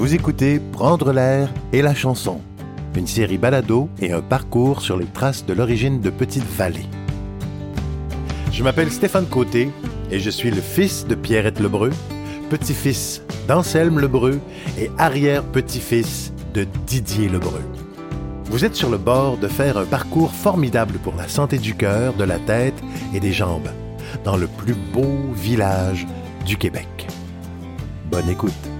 Vous écoutez Prendre l'air et la chanson, une série balado et un parcours sur les traces de l'origine de Petite Vallée. Je m'appelle Stéphane Côté et je suis le fils de Pierrette Lebreu, petit-fils d'Anselme Lebreu et arrière-petit-fils de Didier Lebreu. Vous êtes sur le bord de faire un parcours formidable pour la santé du cœur, de la tête et des jambes, dans le plus beau village du Québec. Bonne écoute.